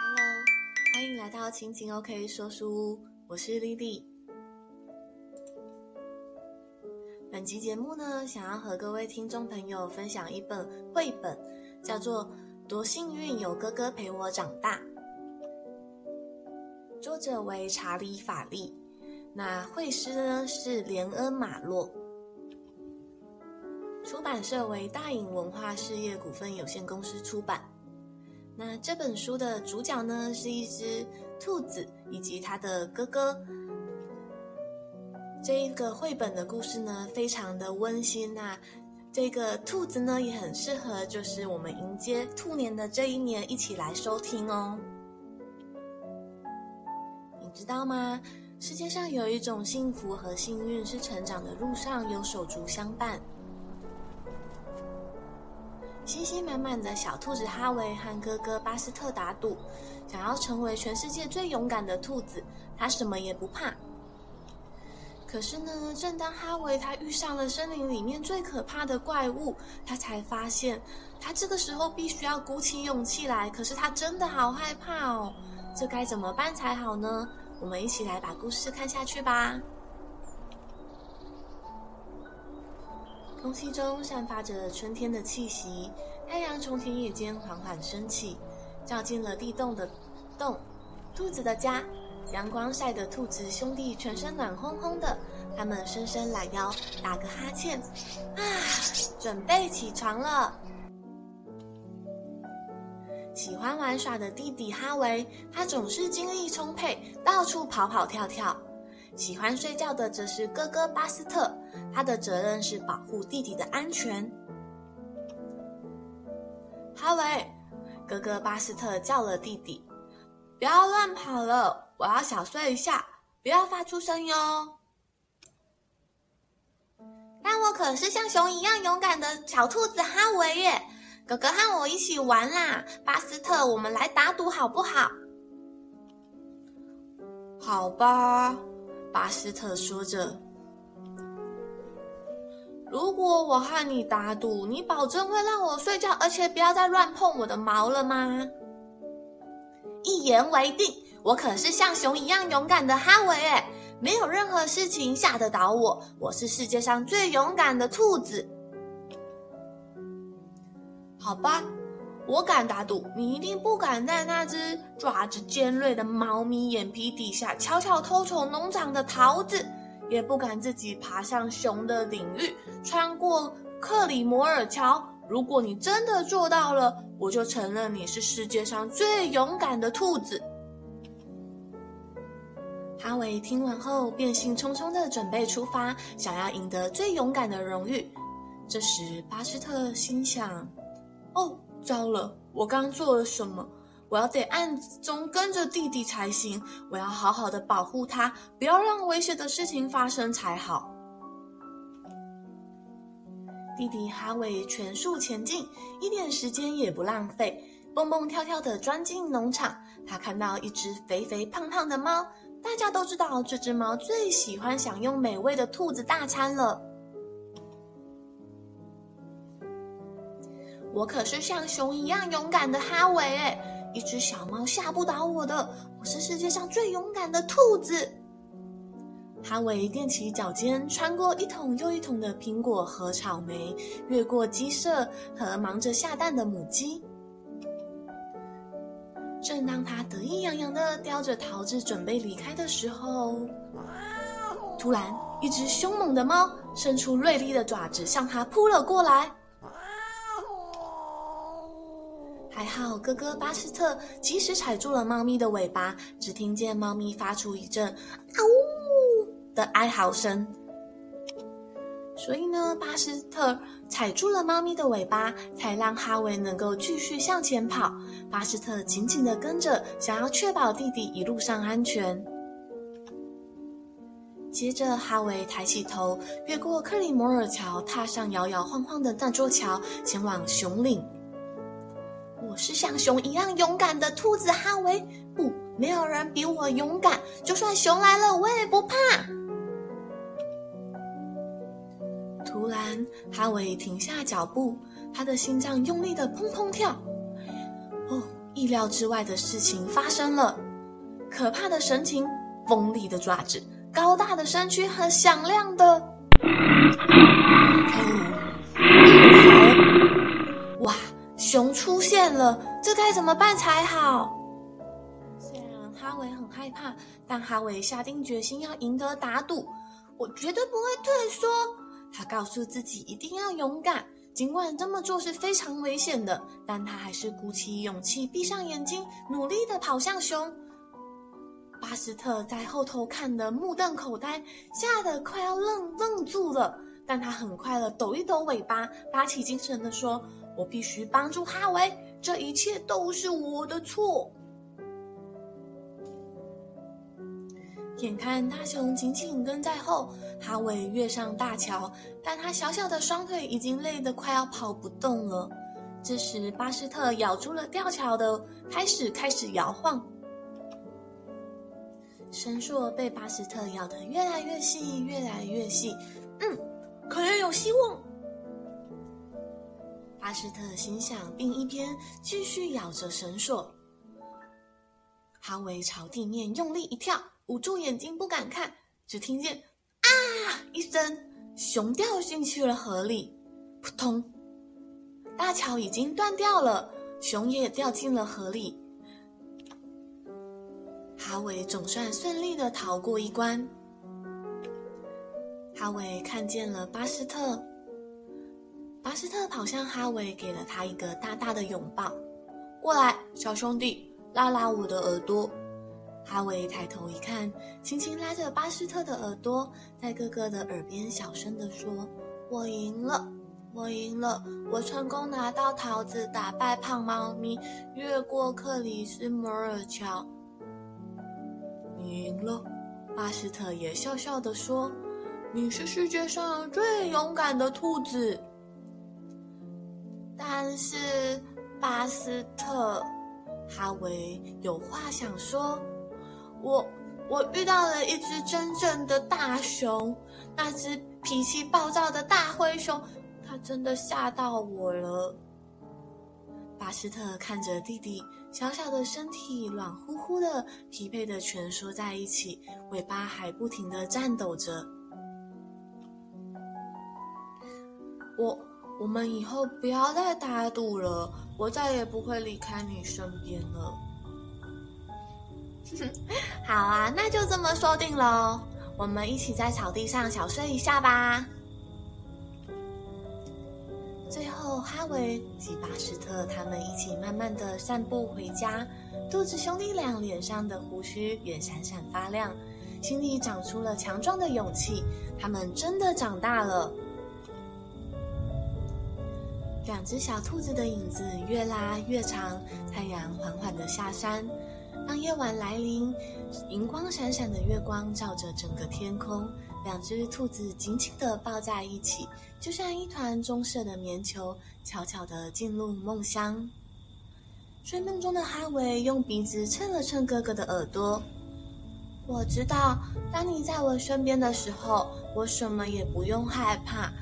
Hello，欢迎来到青青 OK 说书屋，我是丽丽。本集节目呢，想要和各位听众朋友分享一本绘本，叫做《多幸运有哥哥陪我长大》，作者为查理·法利，那绘师呢是连恩·马洛，出版社为大隐文化事业股份有限公司出版。那这本书的主角呢是一只兔子以及它的哥哥。这一个绘本的故事呢，非常的温馨呐、啊。这个兔子呢，也很适合，就是我们迎接兔年的这一年，一起来收听哦。你知道吗？世界上有一种幸福和幸运，是成长的路上有手足相伴。信心满满的小兔子哈维和哥哥巴斯特打赌，想要成为全世界最勇敢的兔子，他什么也不怕。可是呢，正当哈维他遇上了森林里面最可怕的怪物，他才发现，他这个时候必须要鼓起勇气来。可是他真的好害怕哦，这该怎么办才好呢？我们一起来把故事看下去吧。空气中散发着春天的气息，太阳从田野间缓缓升起，照进了地洞的洞，兔子的家。阳光晒得兔子兄弟全身暖烘烘的，他们伸伸懒腰，打个哈欠，啊，准备起床了。喜欢玩耍的弟弟哈维，他总是精力充沛，到处跑跑跳跳。喜欢睡觉的则是哥哥巴斯特，他的责任是保护弟弟的安全。哈维，哥哥巴斯特叫了弟弟，不要乱跑了。我要小睡一下，不要发出声音哦。但我可是像熊一样勇敢的小兔子哈维耶！哥哥和我一起玩啦，巴斯特，我们来打赌好不好？好吧，巴斯特说着。如果我和你打赌，你保证会让我睡觉，而且不要再乱碰我的毛了吗？一言为定。我可是像熊一样勇敢的哈维诶，没有任何事情吓得倒我。我是世界上最勇敢的兔子。好吧，我敢打赌，你一定不敢在那只爪子尖锐的猫咪眼皮底下悄悄偷瞅农场的桃子，也不敢自己爬上熊的领域，穿过克里摩尔桥。如果你真的做到了，我就承认你是世界上最勇敢的兔子。哈维听完后，便兴冲冲地准备出发，想要赢得最勇敢的荣誉。这时，巴斯特心想：“哦，糟了，我刚做了什么？我要得暗中跟着弟弟才行。我要好好的保护他，不要让危险的事情发生才好。”弟弟哈维全速前进，一点时间也不浪费，蹦蹦跳跳地钻进农场。他看到一只肥肥胖胖的猫。大家都知道，这只猫最喜欢享用美味的兔子大餐了。我可是像熊一样勇敢的哈维诶，一只小猫吓不倒我的。我是世界上最勇敢的兔子。哈维踮起脚尖，穿过一桶又一桶的苹果和草莓，越过鸡舍和忙着下蛋的母鸡。正当他得意洋洋的叼着桃子准备离开的时候，突然，一只凶猛的猫伸出锐利的爪子向他扑了过来。还好哥哥巴斯特及时踩住了猫咪的尾巴，只听见猫咪发出一阵“啊呜”的哀嚎声。所以呢，巴斯特踩住了猫咪的尾巴，才让哈维能够继续向前跑。巴斯特紧紧地跟着，想要确保弟弟一路上安全。接着，哈维抬起头，越过克里摩尔桥，踏上摇摇晃晃的那座桥，前往熊岭。我是像熊一样勇敢的兔子哈维，不，没有人比我勇敢，就算熊来了，我也不怕。突然，哈维停下脚步，他的心脏用力的砰砰跳。哦，意料之外的事情发生了，可怕的神情，锋利的爪子，高大的身躯和响亮的。这该怎么办才好？虽然哈维很害怕，但哈维下定决心要赢得打赌。我绝对不会退缩。他告诉自己一定要勇敢，尽管这么做是非常危险的，但他还是鼓起勇气，闭上眼睛，努力地跑向熊。巴斯特在后头看得目瞪口呆，吓得快要愣愣住了。但他很快地抖一抖尾巴，打起精神地说：“我必须帮助哈维，这一切都是我的错。”眼看大熊紧紧跟在后，哈维跃上大桥，但他小小的双腿已经累得快要跑不动了。这时，巴斯特咬住了吊桥的开始，开始摇晃。绳索被巴斯特咬得越来越细，越来越细。嗯，可能有希望。巴斯特心想，并一边继续咬着绳索。哈维朝地面用力一跳。捂住眼睛不敢看，只听见“啊”一声，熊掉进去了河里，扑通！大桥已经断掉了，熊也掉进了河里。哈维总算顺利的逃过一关。哈维看见了巴斯特，巴斯特跑向哈维，给了他一个大大的拥抱。过来，小兄弟，拉拉我的耳朵。哈维抬头一看，轻轻拉着巴斯特的耳朵，在哥哥的耳边小声地说：“我赢了，我赢了，我成功拿到桃子，打败胖猫咪，越过克里斯摩尔桥。”你赢了，巴斯特也笑笑地说：“你是世界上最勇敢的兔子。”但是，巴斯特，哈维有话想说。我我遇到了一只真正的大熊，那只脾气暴躁的大灰熊，它真的吓到我了。巴斯特看着弟弟小小的身体软乎乎的，疲惫的蜷缩在一起，尾巴还不停的颤抖着。我我们以后不要再打赌了，我再也不会离开你身边了。好啊，那就这么说定喽。我们一起在草地上小睡一下吧。最后，哈维及巴斯特他们一起慢慢的散步回家。肚子兄弟俩脸上的胡须也闪闪发亮，心里长出了强壮的勇气。他们真的长大了。两只小兔子的影子越拉越长，太阳缓缓的下山。当夜晚来临，银光闪闪的月光照着整个天空，两只兔子紧紧地抱在一起，就像一团棕色的棉球，悄悄地进入梦乡。睡梦中的哈维用鼻子蹭了蹭哥哥的耳朵。我知道，当你在我身边的时候，我什么也不用害怕，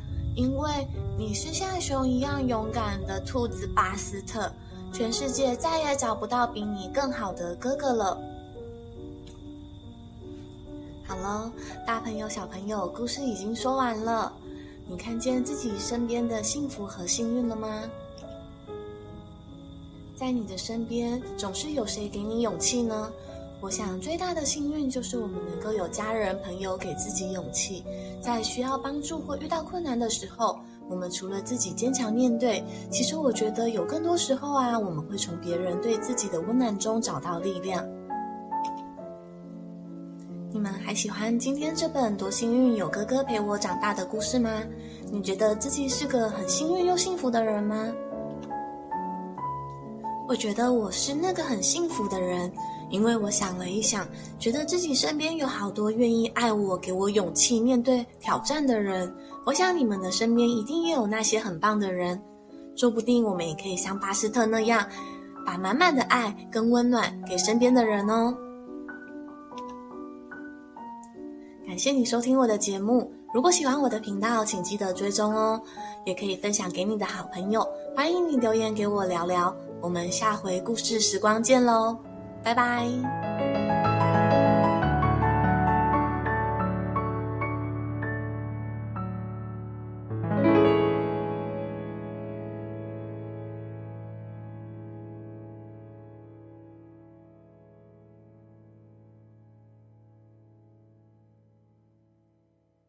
因为你是像熊一样勇敢的兔子巴斯特。全世界再也找不到比你更好的哥哥了。好了，大朋友、小朋友，故事已经说完了。你看见自己身边的幸福和幸运了吗？在你的身边，总是有谁给你勇气呢？我想，最大的幸运就是我们能够有家人、朋友给自己勇气，在需要帮助或遇到困难的时候。我们除了自己坚强面对，其实我觉得有更多时候啊，我们会从别人对自己的温暖中找到力量。你们还喜欢今天这本《多幸运有哥哥陪我长大》的故事吗？你觉得自己是个很幸运又幸福的人吗？我觉得我是那个很幸福的人，因为我想了一想，觉得自己身边有好多愿意爱我、给我勇气面对挑战的人。我想你们的身边一定也有那些很棒的人，说不定我们也可以像巴斯特那样，把满满的爱跟温暖给身边的人哦。感谢你收听我的节目，如果喜欢我的频道，请记得追踪哦，也可以分享给你的好朋友。欢迎你留言给我聊聊，我们下回故事时光见喽，拜拜。